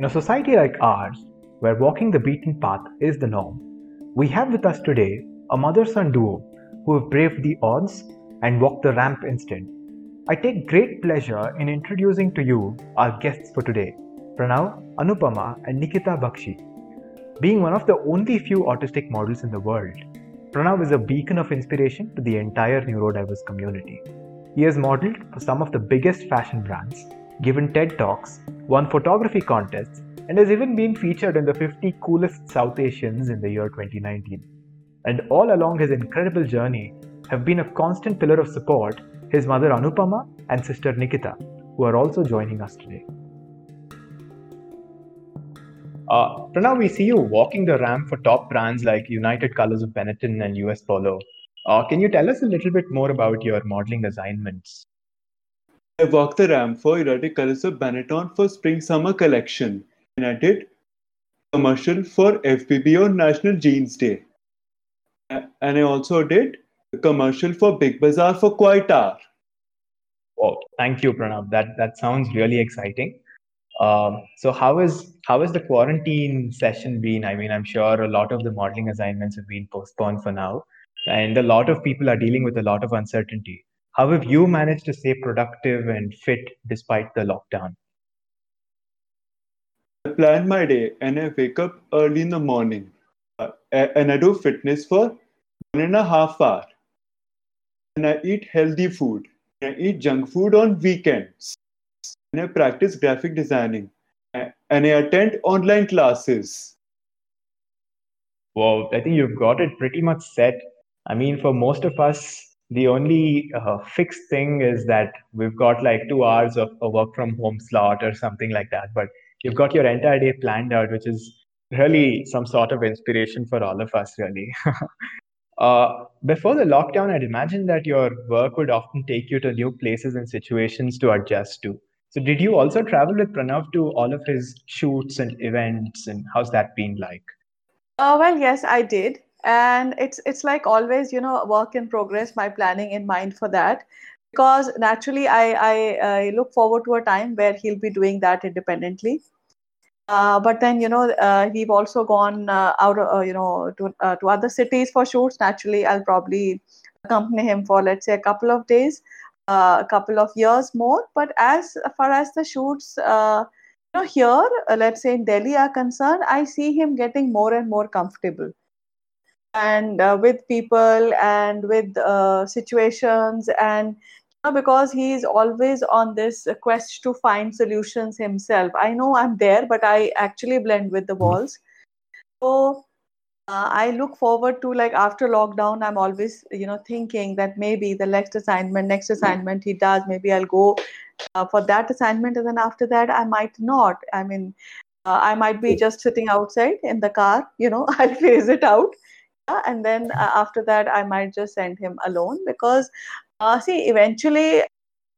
In a society like ours, where walking the beaten path is the norm, we have with us today a mother son duo who have braved the odds and walked the ramp instead. I take great pleasure in introducing to you our guests for today Pranav, Anupama, and Nikita Bakshi. Being one of the only few autistic models in the world, Pranav is a beacon of inspiration to the entire neurodiverse community. He has modeled for some of the biggest fashion brands, given TED Talks, won photography contests, and has even been featured in the 50 coolest South Asians in the year 2019. And all along his incredible journey have been a constant pillar of support his mother Anupama and sister Nikita, who are also joining us today. Uh, Pranav, we see you walking the ramp for top brands like United Colors of Benetton and US Polo. Uh, can you tell us a little bit more about your modeling assignments? I walked the ramp for United Colors of Benetton for Spring Summer collection, and I did commercial for FBB on National Jeans Day. And I also did a commercial for Big Bazaar for Quiet Hour. Thank you, Pranav. That that sounds really exciting. Um, so how is how has the quarantine session been? I mean, I'm sure a lot of the modeling assignments have been postponed for now, and a lot of people are dealing with a lot of uncertainty. How have you managed to stay productive and fit despite the lockdown? I plan my day and I wake up early in the morning, uh, and I do fitness for one and a half hour, and I eat healthy food. I eat junk food on weekends and I practice graphic designing and I attend online classes. Well, I think you've got it pretty much set. I mean, for most of us, the only uh, fixed thing is that we've got like two hours of a work from home slot or something like that. But you've got your entire day planned out, which is really some sort of inspiration for all of us, really. uh, before the lockdown, I'd imagine that your work would often take you to new places and situations to adjust to. So did you also travel with Pranav to all of his shoots and events and how's that been like? Uh, well, yes, I did. And it's it's like always, you know, work in progress, my planning in mind for that. Because naturally, I, I, I look forward to a time where he'll be doing that independently. Uh, but then, you know, uh, we've also gone uh, out, uh, you know, to, uh, to other cities for shoots. Naturally, I'll probably accompany him for, let's say, a couple of days a couple of years more. But as far as the shoots, uh, you know, here, uh, let's say in Delhi are concerned, I see him getting more and more comfortable. And uh, with people and with uh, situations, and you know, because he's always on this quest to find solutions himself. I know I'm there, but I actually blend with the walls. So uh, I look forward to like after lockdown, I'm always, you know, thinking that maybe the next assignment, next assignment he does, maybe I'll go uh, for that assignment. And then after that, I might not. I mean, uh, I might be just sitting outside in the car, you know, I'll phase it out. And then uh, after that, I might just send him alone because, uh, see, eventually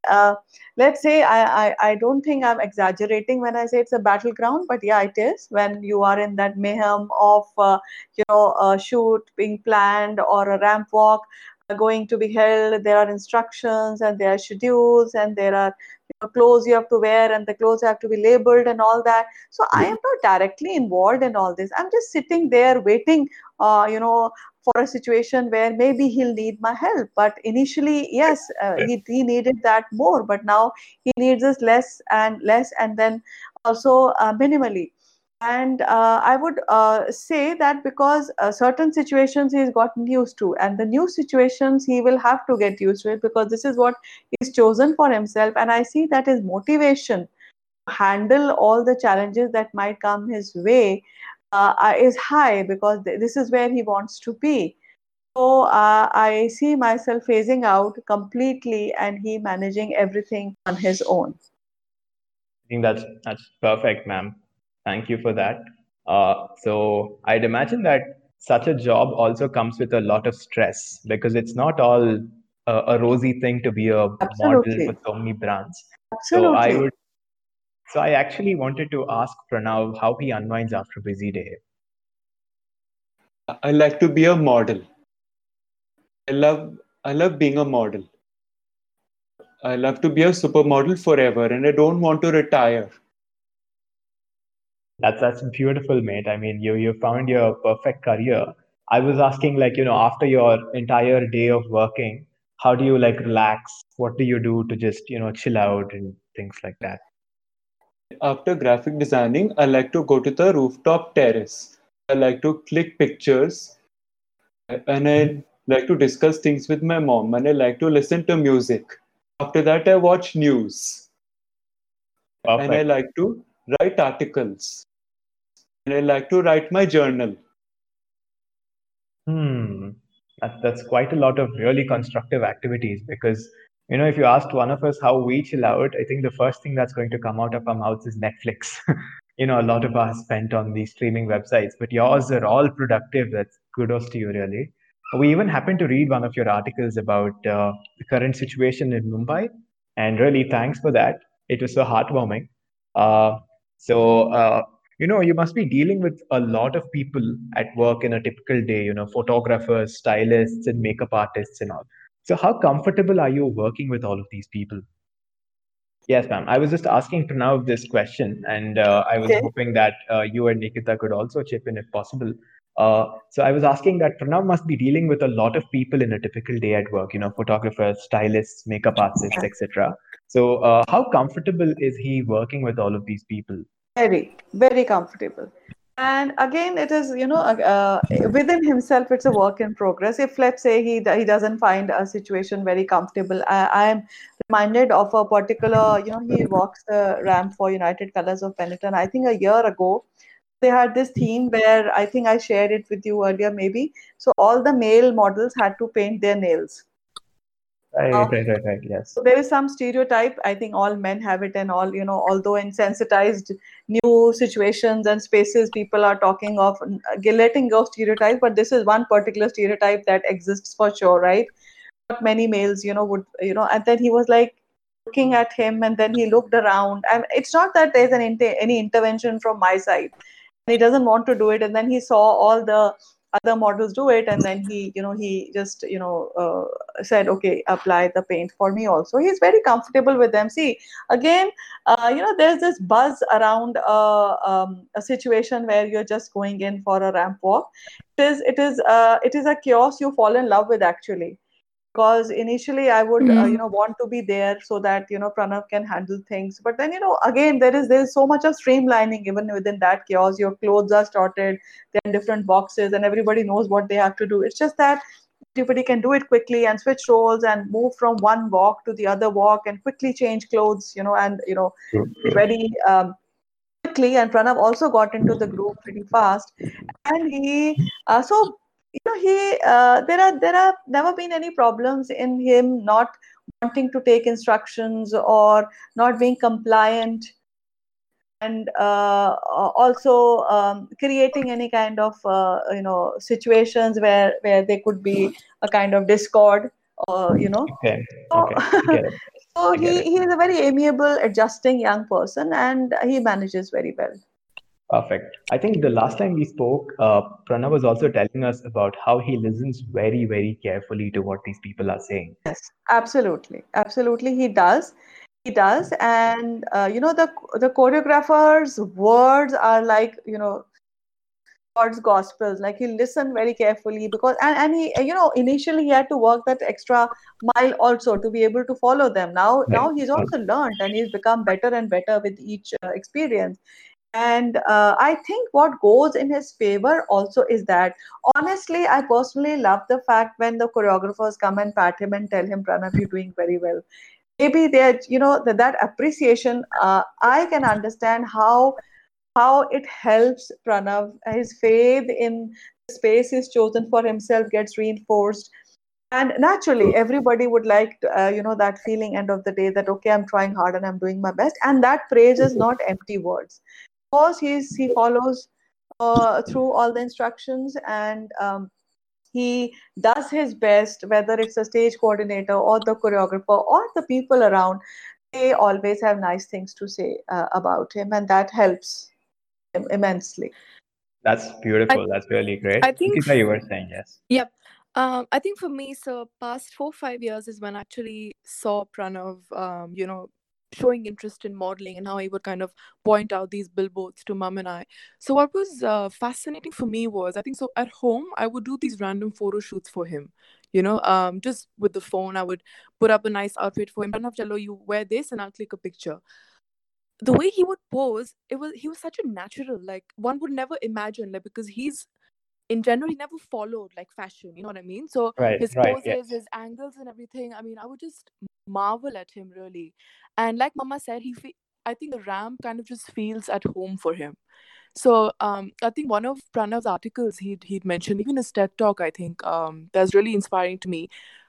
uh, let's say I, I, I don't think i'm exaggerating when i say it's a battleground but yeah it is. When you are in that mayhem of uh, you know a shoot being planned or a ramp walk going to be held there are instructions and there are schedules and there are you know, clothes you have to wear and the clothes have to be labeled and all that. So i am not directly involved in all this. I'm just sitting there waiting uh, you know for a situation where maybe he'll need my help. But initially yes uh, he, he needed that more but now he needs us less and less and then also uh, minimally and uh, i would uh, say that because uh, certain situations he's gotten used to and the new situations he will have to get used to it because this is what he's chosen for himself and i see that his motivation to handle all the challenges that might come his way uh, is high because th- this is where he wants to be. So uh, I see myself phasing out completely and he managing everything on his own. I think that's that's perfect, ma'am. Thank you for that. Uh, so I'd imagine that such a job also comes with a lot of stress because it's not all a, a rosy thing to be a Absolutely. model for so many brands. Absolutely. So I would so I actually wanted to ask Pranav how he unwinds after a busy day. I like to be a model. I love I love being a model. I love to be a supermodel forever and I don't want to retire. That's that's beautiful, mate. I mean, you you found your perfect career. I was asking, like, you know, after your entire day of working, how do you like relax? What do you do to just, you know, chill out and things like that? After graphic designing, I like to go to the rooftop terrace. I like to click pictures and I like to discuss things with my mom and I like to listen to music. After that, I watch news. Perfect. And I like to write articles. And I like to write my journal. Hmm. That, that's quite a lot of really constructive activities because, you know, if you asked one of us how we chill out, I think the first thing that's going to come out of our mouths is Netflix. you know, a lot of us spent on these streaming websites, but yours are all productive. That's kudos to you, really. We even happened to read one of your articles about uh, the current situation in Mumbai, and really thanks for that. It was so heartwarming. Uh, so, uh, you know, you must be dealing with a lot of people at work in a typical day, you know, photographers, stylists, and makeup artists, and all. So, how comfortable are you working with all of these people? Yes, ma'am. I was just asking Pranav this question, and uh, I was Okay. hoping that uh, you and Nikita could also chip in if possible. Uh, so I was asking that Pranav must be dealing with a lot of people in a typical day at work, you know, photographers, stylists, makeup artists, etc. So uh, how comfortable is he working with all of these people? Very, very comfortable. And again, it is, you know, uh, uh, within himself, it's a work in progress. If let's say he he doesn't find a situation very comfortable, I, I am reminded of a particular, you know, he walks the ramp for United Colors of Benetton. I think a year ago, they had this theme where I think I shared it with you earlier, maybe. So all the male models had to paint their nails. Right, Uh, right, right, right. Yes. so there is some stereotype. I think all men have it, and all you know, although in sensitized new situations and spaces, people are talking of uh, letting go of stereotypes. But this is one particular stereotype that exists for sure, right? Not many males, you know, would you know. And then he was like looking at him, and then he looked around, and it's not that there's an inter- any intervention from my side. And he doesn't want to do it, and then he saw all the other models do it and then he you know he just you know uh, said okay apply the paint for me also. He's very comfortable with them. See again uh, you know there's this buzz around uh, um, a situation where you're just going in for a ramp walk. It is it is uh, it is a chaos you fall in love with actually because initially i would uh, you Mm. know want to be there so that you know pranav can handle things. But then you know again there is there is so much of streamlining even within that chaos. Your clothes are sorted they're in different boxes and everybody knows what they have to do. It's just that everybody can do it quickly and switch roles and move from one walk to the other walk and quickly change clothes you know and you know very um, quickly. And pranav also got into the group pretty fast. And he uh, so you know he uh, there are there have never been any problems in him not wanting to take instructions or not being compliant and uh, also um, creating any kind of uh, you know situations where where there could be a kind of discord or you know. Okay, okay, it. so he, he is a very amiable adjusting young person and he manages very well Perfect. I think the last time we spoke, uh, Pranav was also telling us about how he listens very, very carefully to what these people are saying. Yes, absolutely, absolutely. He does, he does, and uh, you know the the choreographer's words are like you know God's gospels. Like he listened very carefully because and and he you know initially he had to work that extra mile also to be able to follow them. Now Right. now he's also learned and he's become better and better with each uh, experience. And uh, I think what goes in his favor also is that honestly, I personally love the fact when the choreographers come and pat him and tell him, Pranav, you're doing very well. Maybe they're, you know, that, that appreciation, uh, I can understand how how it helps Pranav. His faith in the space he's chosen for himself gets reinforced. And naturally, everybody would like, to, uh, you know, that feeling end of the day that okay, I'm trying hard and I'm doing my best. And that praise is not empty words course he's he follows uh, through all the instructions and um, he does his best whether it's a stage coordinator or the choreographer or the people around they always have nice things to say uh, about him and that helps him immensely That's beautiful. That's really great. I think you were saying yes. Yep. Um, I think for me, so past four five years is when I actually saw Pranav, um, you know, showing interest in modeling and how he would kind of point out these billboards to mom and I. So what was uh, fascinating for me was I think so at home I would do these random photo shoots for him. You know, um, just with the phone, I would put up a nice outfit for him. Enough, Jello, you wear this, and I'll click a picture. The way he would pose, it was he was such a natural. Like one would never imagine, like because he's in general he never followed like fashion you know what i mean so Right, his right, poses his angles and everything i mean i would just marvel at him really and like mama said he fe- i think the ramp kind of just feels at home for him so um, I think one of Pranav's articles he'd he'd mentioned, even his TED talk, I think um, that's really inspiring to me.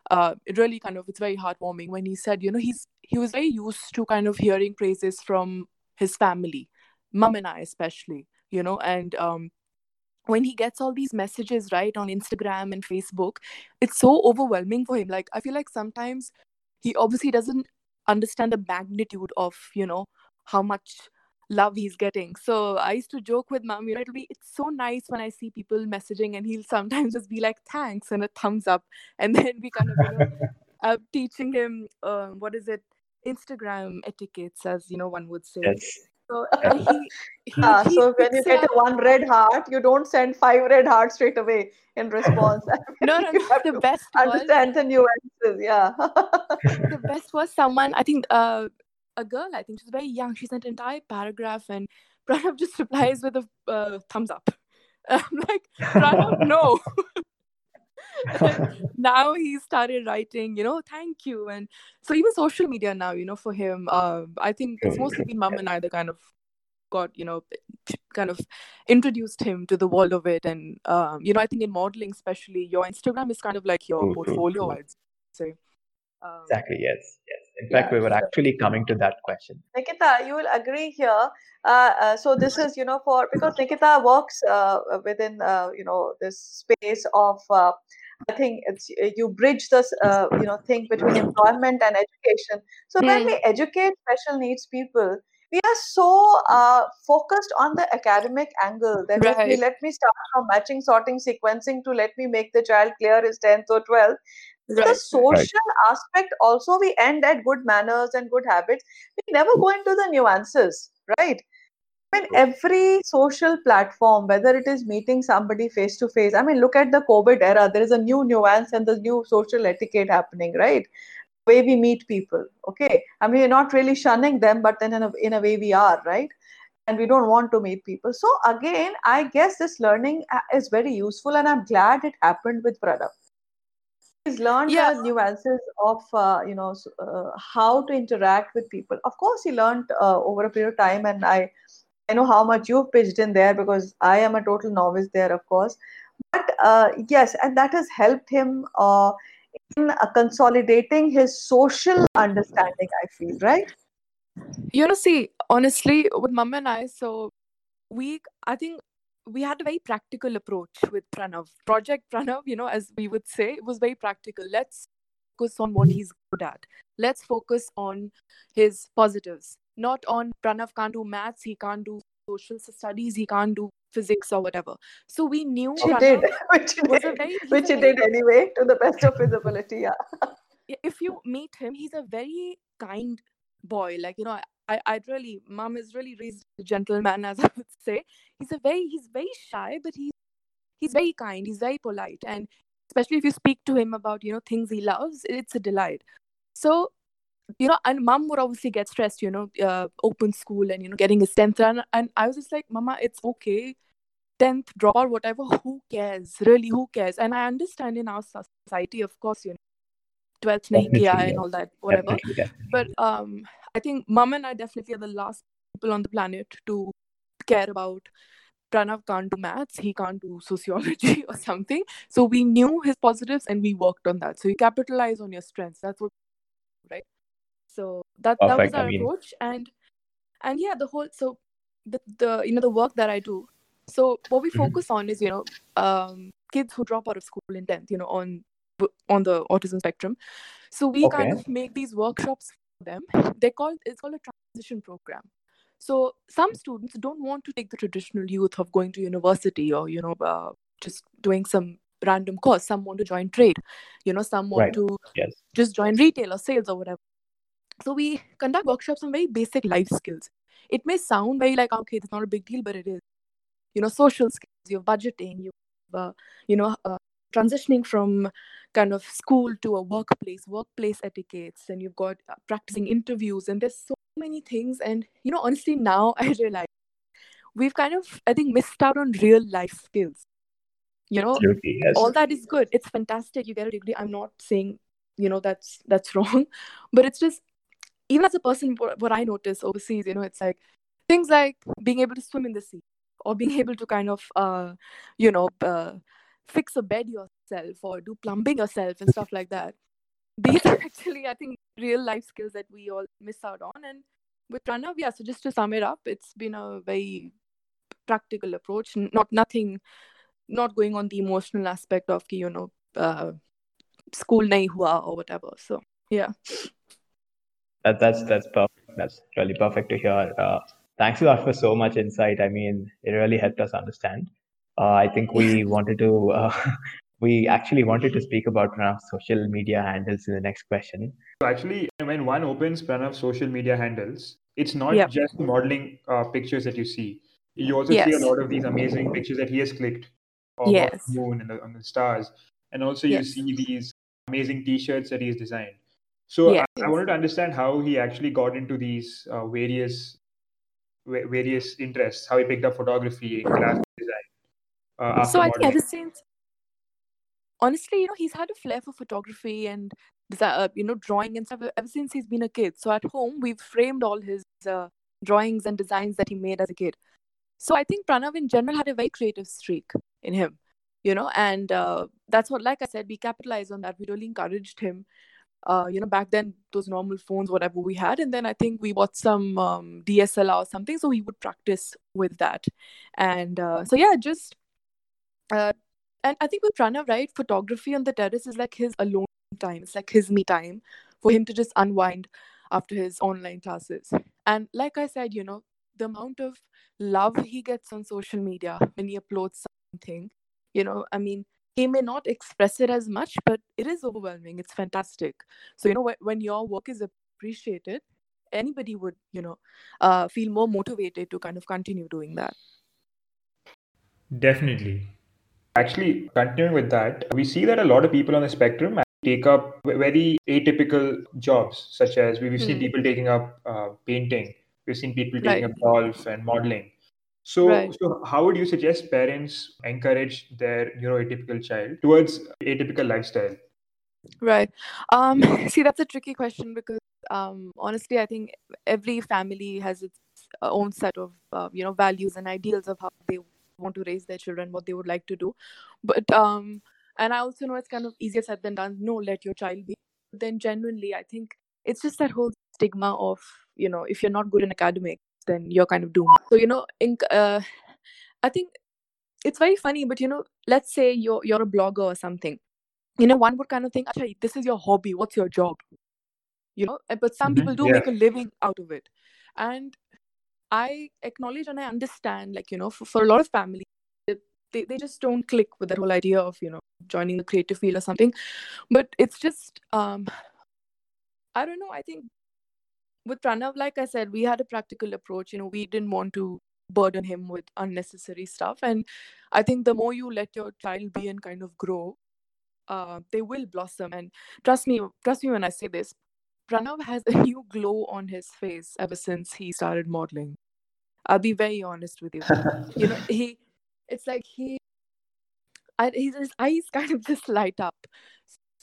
Uh, it really kind of it's very heartwarming when he said, you know, he's he was very used to kind of hearing praises from his family, mum and I especially, you know, and um, when he gets all these messages right on Instagram and Facebook, it's so overwhelming for him. Like I feel like sometimes he obviously doesn't understand the magnitude of you know how much love he's getting. So I used to joke with mom, you know, it'll be it's so nice when I see people messaging and he'll sometimes just be like thanks and a thumbs up. And then we kind of, you know, uh, teaching him uh, what is it, Instagram etiquettes, as you know, one would say. Yes. So uh, he, he, Ah, he so when you get up- one red heart, you don't send five red hearts straight away in response. no, no, you no. have The to best was understand the nuances. Yeah. the best was someone I think uh, a girl I think she was very young. She sent an entire paragraph and Pranav just replies with a uh, thumbs up. I'm like Pranav, no. And now he started writing, you know, thank you, and so even social media now, you know, for him, uh, I think it's mostly true. been mum and I that kind of got, you know, kind of introduced him to the world of it, and um, you know, I think in modeling, especially, your Instagram is kind of like your True, true, portfolio. I'd say. Um, Exactly. Yes. Yes. In fact, Yeah, we were so- actually coming to that question. Nikita, you will agree here. Uh, uh, so this is, you know, for because Nikita works uh, within, uh, you know, this space of. Uh, I think it's you bridge this, uh, you know, thing between employment and education. So when Hmm. we educate special needs people, we are so uh, focused on the academic angle that let me let me start from matching, sorting, sequencing to let me make the child clear his tenth or twelfth the Right. social aspect also we end at good manners and good habits we never go into the nuances right i mean every social platform whether it is meeting somebody face to face i mean look at the covid era. There is a new nuance and the new social etiquette happening right? Way we meet people okay? I mean we're not really shunning them but then in a, in a way we are right? And we don't want to meet people. So again i guess this learning uh, is very useful and i'm glad it happened with pranav. He's learned Yeah. the nuances of uh, you know uh, how to interact with people. Of course he learned uh, over a period of time and i i know how much you've pitched in there because i am a total novice there of course but uh, yes and that has helped him uh, in uh, consolidating his social understanding i feel right You know, see, honestly, with Mama and I, so we, I think we had a very practical approach with Pranav. Project Pranav, you know, as we would say, it was very practical. Let's focus on what he's good at. Let's focus on his positives, not on Pranav can't do maths, he can't do social studies, he can't do physics or whatever. So we knew which he Pranav did which he did very, which he did anyway to the best of his ability yeah if you meet him, he's a very kind boy. Like, you know, I, I I'd really mom is really raised a gentleman, as I would say. He's a very he's very shy, but he's he's very kind, he's very polite. And especially if you speak to him about, you know, things he loves, it's a delight. So, you know, and mom would obviously get stressed, you know, uh, open school and you know, getting his 10th run. And I was just like, Mama, it's okay. 10th drop or whatever, who cares? Really, who cares? And I understand in our society, of course, you know, 12th nahi yes. and all that, whatever Definitely, definitely. but um i think mom and i definitely are the last people on the planet to care about pranav can't do maths he can't do sociology or something so we knew his positives and we worked on that so you capitalize on your strengths that's what right so that that was Perfect. I our mean- approach and and yeah the whole so the, the you know the work that i do so what we Mhm. focus on is you know um kids who drop out of school in 10th you know on on the autism spectrum so we kind of make these workshops for them they call it's called a transition program so some students don't want to take the traditional youth of going to university or you know uh, just doing some random course some want to join trade you know some want Right. to Yes. just join retail or sales or whatever so we conduct workshops on very basic life skills. It may sound very like okay it's not a big deal but it is. You know social skills you're budgeting you uh, you know uh, transitioning from kind of school to a workplace workplace etiquettes and you've got uh, practicing interviews and there's so many things. And you know honestly now i realize we've kind of i think missed out on real life skills. You know Absolutely, yes. all that is good. It's fantastic. You get a degree. I'm not saying you know that's that's wrong but it's just even as a person what, what i notice overseas you know it's like things like being able to swim in the sea or being able to kind of uh you know uh, fix a bed yourself or do plumbing yourself and stuff like that. These are actually i think real life skills that we all miss out on. And with pranav yeah so just to sum it up it's been a very practical approach not nothing not going on the emotional aspect of you know uh, school nahi hua or whatever. So yeah That, that's that's perfect. That's really perfect to hear. Uh, thanks a lot for so much insight. I mean, it really helped us understand. Uh, I think we wanted to uh, we actually wanted to speak about Pranav's social media handles in the next question. So actually, when one opens Pranav's social media handles, it's not Yep. just the modeling uh, pictures that you see. You also see a lot of these amazing pictures that he has clicked of, of Yes. the moon and the, on the stars, and also you Yes. see these amazing T-shirts that he's designed. So Yes, I, I wanted to understand how he actually got into these uh, various va- various interests. How he picked up photography, graphic design. Uh, so I think ever since, honestly, you know, he's had a flair for photography and uh, you know, drawing and stuff ever since he's been a kid. So at home, we've framed all his uh, drawings and designs that he made as a kid. So I think Pranav in general had a very creative streak in him, you know, and uh, that's what, like I said, we capitalized on that. We really encouraged him. Uh, you know, back then those normal phones, whatever we had, and then I think we bought some um, DSLR or something, so he would practice with that, and uh, so yeah, just uh, and I think with Pranav, right, photography on the terrace is like his alone time. It's like his me time for him to just unwind after his online classes. And like I said, you know, the amount of love he gets on social media when he uploads something, you know, I mean, he may not express it as much, but it is overwhelming. It's fantastic. So, you know, wh- when your work is appreciated, anybody would, you know, uh, feel more motivated to kind of continue doing that. Definitely. Actually, continuing with that, we see that a lot of people on the spectrum take up very atypical jobs, such as we've seen Hmm. people taking up uh, painting, we've seen people taking Right. up golf and modeling. So, Right. so how would you suggest parents encourage their neuroatypical child towards atypical lifestyle? Right. Um, see, that's a tricky question because um, honestly, I think every family has its own set of uh, you know values and ideals of how they want to raise their children, what they would like to do. But um, and I also know it's kind of easier said than done. No, let your child be. But then genuinely, I think it's just that whole stigma of you know if you're not good in academics, then you're kind of doomed. So you know, in, uh, I think it's very funny. But you know, let's say you're you're a blogger or something you know, one would kind of think, Acha, this is your hobby. What's your job? You know, Uh, but some Mhm, people do yeah. make a living out of it. And I acknowledge and I understand, like, you know, for, for a lot of families, they, they just don't click with that whole idea of, you know, joining the creative field or something. But it's just, um, I don't know. I think with Pranav, like I said, we had a practical approach. You know, we didn't want to burden him with unnecessary stuff. And I think the more you let your child be and kind of grow, uh, they will blossom. And trust me, trust me when I say this, Pranav has a new glow on his face ever since he started modeling. I'll be very honest with you. You know, he, it's like he, I, his, his eyes kind of just light up.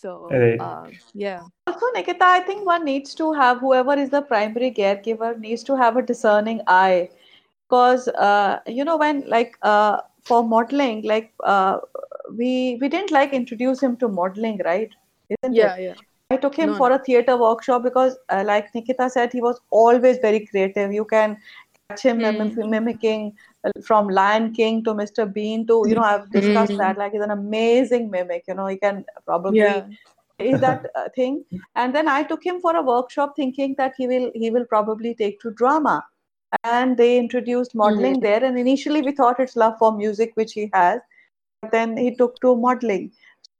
So, Right. um, yeah. Also, Nikita, I think one needs to have whoever is the primary caregiver needs to have a discerning eye, because uh, you know when like uh, for modeling, like uh, we we didn't like introduce him to modeling, right? Isn't Yeah, it? yeah. I took him No, for a theater workshop because, uh, like Nikita said, he was always very creative. You can catch him mim- Mm. mimicking uh, from Lion King to Mr. Bean to, you know, I've discussed Mm. that. Like, he's an amazing mimic. You know, he can probably Yeah. is that uh, thing. And then I took him for a workshop, thinking that he will he will probably take to drama. And they introduced modeling there. And initially we thought it's love for music, which he has. But then he took to modeling.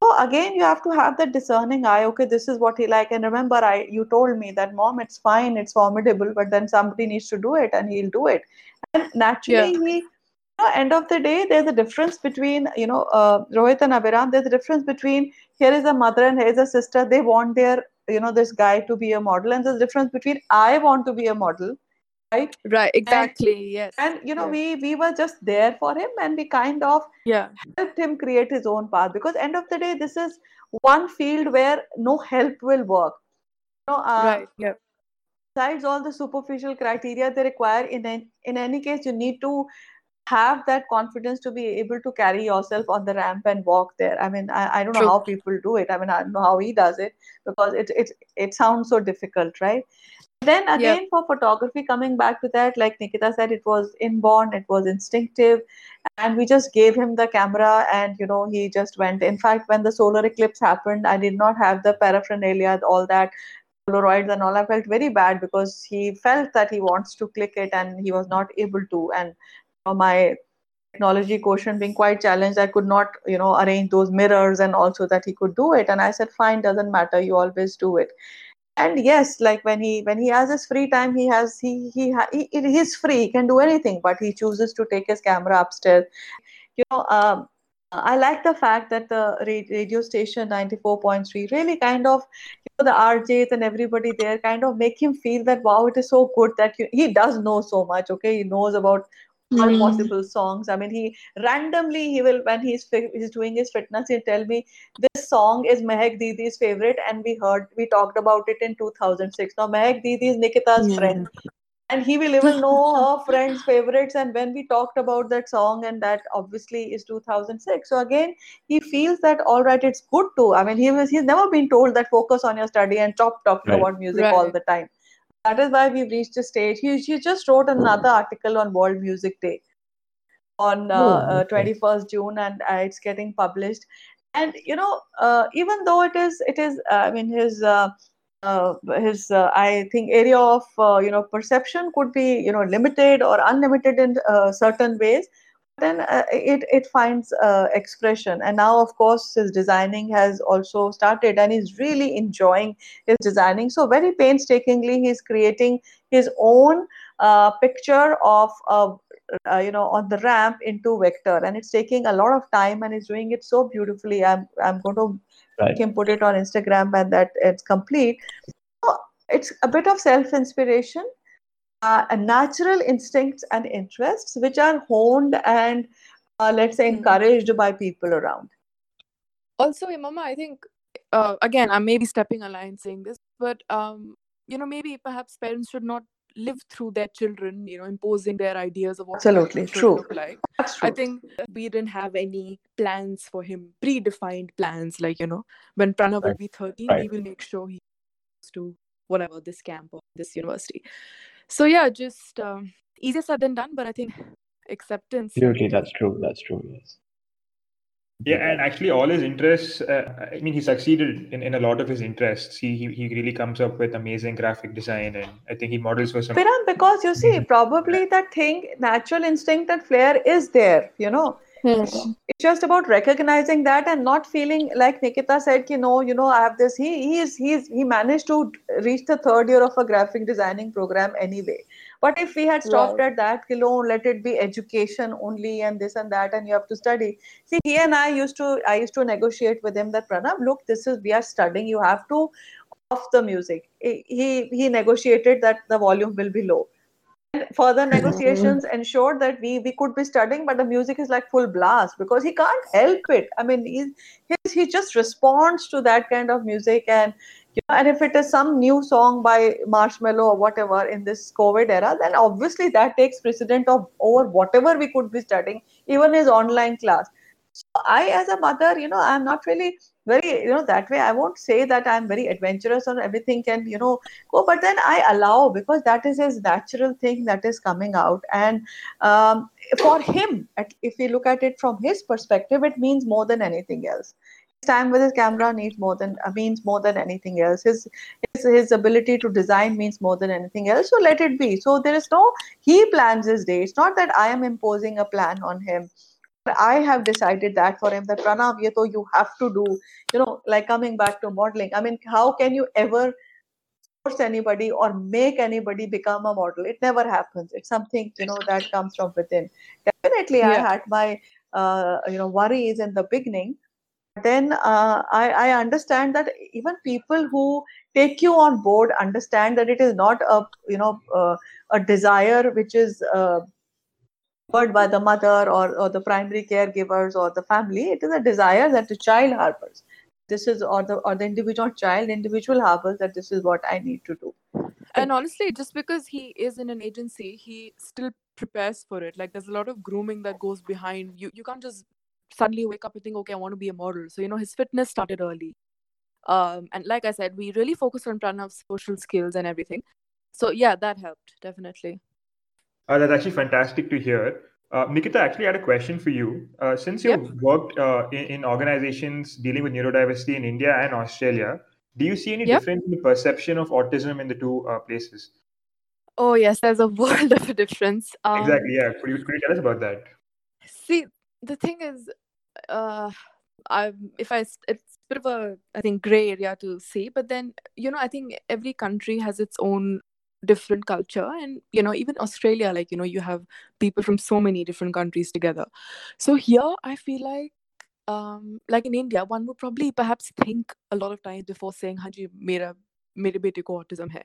So again you have to have that discerning eye. Okay this is what he like. And remember i you told me that mom it's fine. It's formidable but then somebody needs to do it and he'll do it. And naturally Yeah. he you know, end of the day there's a difference between you know uh, rohit and abhiram. There's a difference between here is a mother and here is a sister. They want their you know this guy to be a model. And there's a difference between i want to be a model right Right. Exactly. yes. and you know Yeah. we we were just there for him and we kind of Yeah. helped him create his own path because end of the day this is one field where no help will work you know uh, right. Yeah. besides all the superficial criteria they require in an, in any case you need to have that confidence to be able to carry yourself on the ramp and walk there i mean i, I don't know True. how people do it i mean i don't know how he does it because it it, it sounds so difficult right then Yeah. again for photography coming back to that like nikita said it was inborn it was instinctive and we just gave him the camera and you know he just went. In fact when the solar eclipse happened i did not have the paraphernalia all that polaroids and all. I felt very bad because he felt that he wants to click it and he was not able to. And you know, my technology quotient being quite challenged i could not you know arrange those mirrors and also that he could do it. And i said fine doesn't matter. You always do it and yes like when he when he has his free time he has he he, he he's free he can do anything but he chooses to take his camera upstairs. You know um, i like the fact that the radio station 94.3 really kind of you know the rjs and everybody there kind of make him feel that wow it is so good that you, he does know so much okay? He knows about all possible mm-hmm. songs i mean he randomly he will when he's he's doing his fitness he'll tell me this song is Mehak Didi's favorite, and we heard we talked about it in 2006. Now Mehak Didi is Nikita's Yeah. friend, and he will even know her friends' favorites. And when we talked about that song, and that obviously is 2006. So again, he feels that all right, it's good to. I mean, he was he's never been told that focus on your study and stop talking Right. about music all the time. That is why we've reached a stage. He, he just wrote another article on World Music Day on uh, Oh, uh, 21st June, and uh, it's getting published. And you know, uh, even though it is, it is. Uh, I mean, his uh, uh, his uh, I think area of uh, you know perception could be you know limited or unlimited in uh, certain ways. Then uh, it it finds uh, expression, and now of course his designing has also started, and he's really enjoying his designing. So very painstakingly, he's creating his own uh, picture of a uh, you know on the ramp into vector. And it's taking a lot of time and he's doing it so beautifully. I'm i'm going to Right. make him put it on instagram and that it's complete. So it's a bit of self inspiration uh, and natural instincts and interests which are honed and uh, let's say Mm. encouraged by people around. Also yeah, mama i think uh, again i may be stepping a line saying this but um you know maybe perhaps parents should not live through their children you know imposing their ideas of what absolutely true. look like. That's i think we didn't have any plans for him predefined plans like you know when pranav will be 13 Right. we will make sure he goes to whatever this camp or this university so yeah just um, easier said than done but i think acceptance and Absolutely, that's true. That's true. Yes. Yeah, and actually, all his interests. Uh, I mean, he succeeded in, in a lot of his interests. He, he he really comes up with amazing graphic design, and I think he models for some. Piran, because you see probably that thing natural instinct that flair is there you know Hmm. it's just about recognizing that and not feeling like Nikita said, you know, you know, I have this. He he is he's he managed to reach the third year of a graphic designing program anyway. But if we had stopped Right. at that, you know, let it be education only and this and that, and you have to study. See, he and I used to I used to negotiate with him that Pranav, look, this is we are studying. You have to off the music. He he, negotiated that the volume will be low further negotiations ensured that we we could be studying but the music is like full blast because he can't help it. I mean he he, he just responds to that kind of music and you know, and if it is some new song by Marshmello or whatever in this covid era then obviously that takes precedent of over whatever we could be studying even his online class. So i as a mother you know i'm not really very you know that way i won't say that i'm very adventurous or everything can you know go but then i allow because that is his natural thing that is coming out. And um, for him if we look at it from his perspective it means more than anything else. Time with his camera needs more than uh, means more than anything else. His, his his ability to design means more than anything else. So let it be. So there is no he plans his day. It's not that i am imposing a plan on him I have decided that for him that Pranav, ye to you have to do, you know, like coming back to modeling. I mean, how can you ever force anybody or make anybody become a model? It never happens. It's something, you know, that comes from within. Definitely, I had my, uh, you know, worries in the beginning. Then uh, I, I understand that even people who take you on board understand that it is not a, you know, uh, a desire which is uh, by the mother or, or the primary caregivers or the family. It is a desire that the child harbors. This is or the or the individual child individual harbors that this is what I need to do. And honestly, just because he is in an agency, he still prepares for it. Like there's a lot of grooming that goes behind. You you can't just suddenly wake up and think, okay, I want to be a model. So you know, his fitness started early. Um, and like I said, we really focused on Pranav's social skills and everything. So yeah, that helped definitely. Uh, that's actually fantastic to hear. Uh, Nikita actually had a question for you. Uh, since you've Yep. worked uh, in, in organizations dealing with neurodiversity in India and Australia, do you see any Yep. difference in the perception of autism in the two uh, places? Oh yes, there's a world of a difference. Um, exactly. Yeah. Could you, could you tell us about that? See, the thing is, uh, I if I it's a bit of a I think gray area to see, but then you know I think every country has its own different culture, and you know even Australia, like you know you have people from so many different countries together. So here I feel like. Um, like in India, one would probably perhaps think a lot of times before saying, "Hanji, mera, mere bete ko autism hai."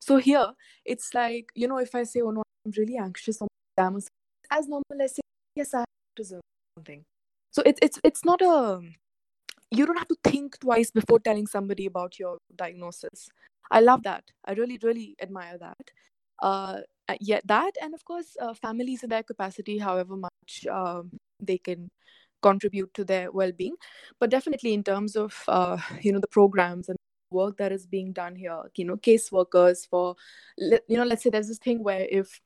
So here, it's like you know, if I say, "Oh no, I'm really anxious on my exam," or something, as normal as saying, "Yes, I have autism." something. So it's it's it's not a you don't have to think twice before telling somebody about your diagnosis. I love that. I really really admire that. Uh, uh, yeah, that and of course uh, families in their capacity, however much um, they can contribute to their well-being, but definitely in terms of uh, you know the programs and work that is being done here, you know, caseworkers for you know, let's say there's this thing where if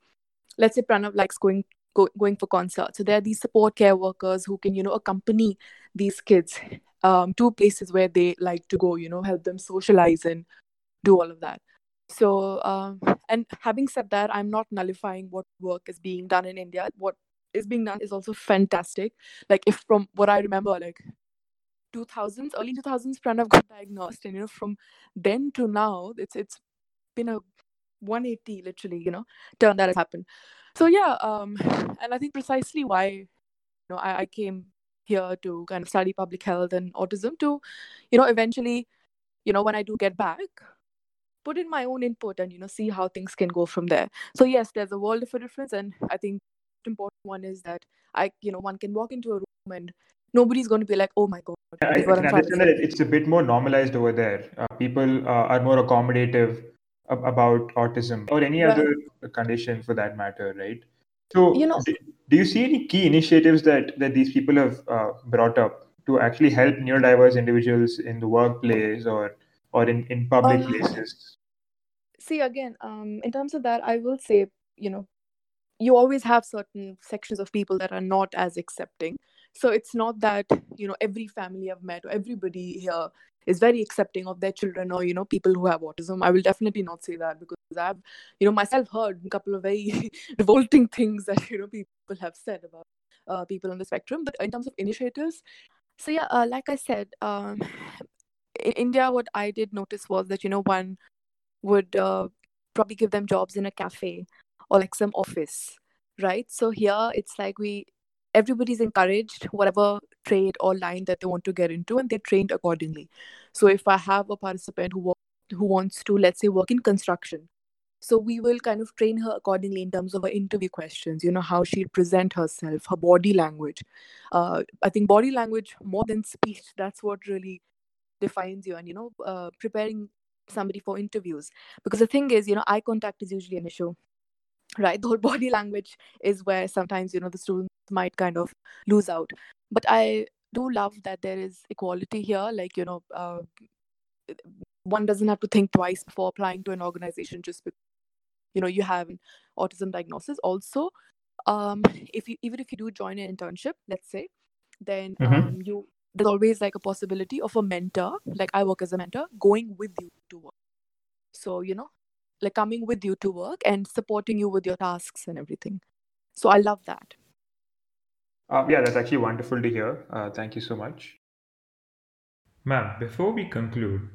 let's say Pranav likes going go, going for concerts. So there are these support care workers who can, you know, accompany these kids um, to places where they like to go, you know, help them socialize and do all of that. So, um, and having said that, I'm not nullifying what work is being done in India. What is being done is also fantastic. Like, if from what I remember, like 2000s, early 2000s, Pranav got diagnosed, and you know, from then to now, it's it's been a 180 literally, you know, turn that has happened. So yeah, um, and I think precisely why you know I, I came here to kind of study public health and autism to, you know, eventually, you know, when I do get back, put in my own input and you know see how things can go from there. So yes, there's a world of a difference, and I think the important one is that I, you know, one can walk into a room and nobody's going to be like, oh my god, I, I I'm understand that it's a bit more normalized over there. Uh, people uh, are more accommodative ab- about autism or any Well, other condition for that matter, right? So, you know, do, you see any key initiatives that that these people have uh, brought up to actually help neurodiverse individuals in the workplace or or in, in public uh, places? see again, um, in terms of that, I will say, you know, you always have certain sections of people that are not as accepting so it's not that you know every family i've met or everybody here is very accepting of their children or you know people who have autism i will definitely not say that because i've you know myself heard a couple of very revolting things that you know people have said about uh, people on the spectrum but in terms of initiatives so yeah uh, like i said um, in india what i did notice was that you know one would uh, probably give them jobs in a cafe or like some office right? So here it's like we everybody's encouraged whatever trade or line that they want to get into and they're trained accordingly. So if i have a participant who who wants to let's say work in construction so we will kind of train her accordingly in terms of her interview questions you know how she'll present herself her body language. Uh, i think body language more than speech that's what really defines you and you know uh, preparing somebody for interviews. Because the thing is you know eye contact is usually an issue right? The whole body language is where sometimes you know the students might kind of lose out. But i do love that there is equality here like you know uh, one doesn't have to think twice before applying to an organization just because you know you have an autism diagnosis also um if you even if you do join an internship let's say then Mhm. um you there's always like a possibility of a mentor like i work as a mentor going with you to work so you know like coming with you to work and supporting you with your tasks and everything so i love that Uh, yeah, that's actually wonderful to hear. Uh, thank you so much. Ma'am, before we conclude,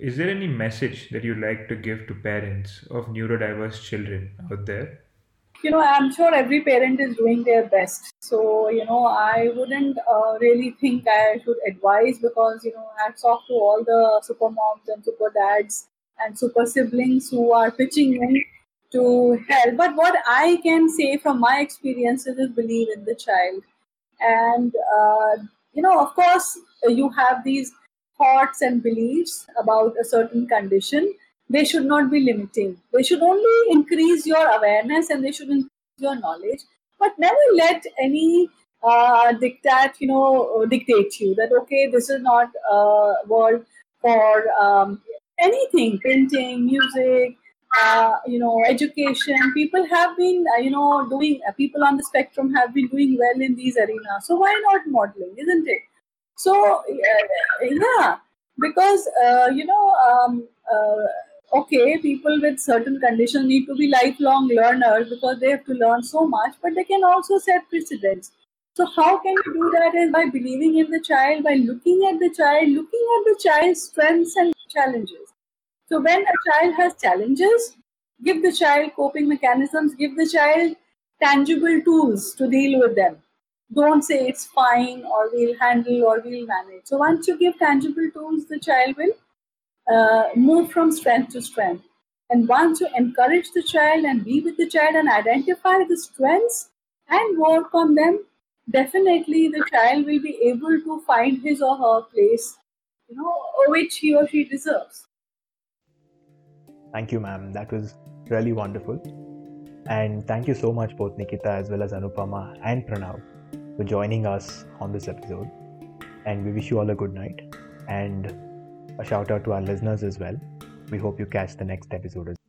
is there any message that you'd like to give to parents of neurodiverse children out there? You know, I'm sure every parent is doing their best. So, you know, I wouldn't uh, really think I should advise because, you know, I've talked to all the super moms and super dads and super siblings who are pitching in to help. But what I can say from my experiences is believe in the child. And, uh, you know, of course, you have these thoughts and beliefs about a certain condition, they should not be limiting. They should only increase your awareness and they should increase your knowledge, but never let any uh, you know, dictate you that okay, this is not a world for um, anything, printing, music, uh, you know, education. People have been, uh, you know, doing. Uh, people on the spectrum have been doing well in these arenas. So why not modeling, isn't it? So yeah, because uh, you know, um, uh, okay, people with certain conditions need to be lifelong learners because they have to learn so much, but they can also set precedents. So how can you do that? Is by believing in the child, by looking at the child, looking at the child's strengths and challenges. So when a child has challenges, give the child coping mechanisms, give the child tangible tools to deal with them don't say it's fine or we'll handle or we'll manage. So once you give tangible tools, the child will uh, move from strength to strength. And once you encourage the child and be with the child and identify the strengths and work on them, definitely the child will be able to find his or her place, you know, which he or she deserves. Thank you, ma'am. That was really wonderful. And thank you so much, both Nikita as well as Anupama and Pranav for joining us on this episode. And we wish you all a good night. And a shout out to our listeners as well. We hope you catch the next episode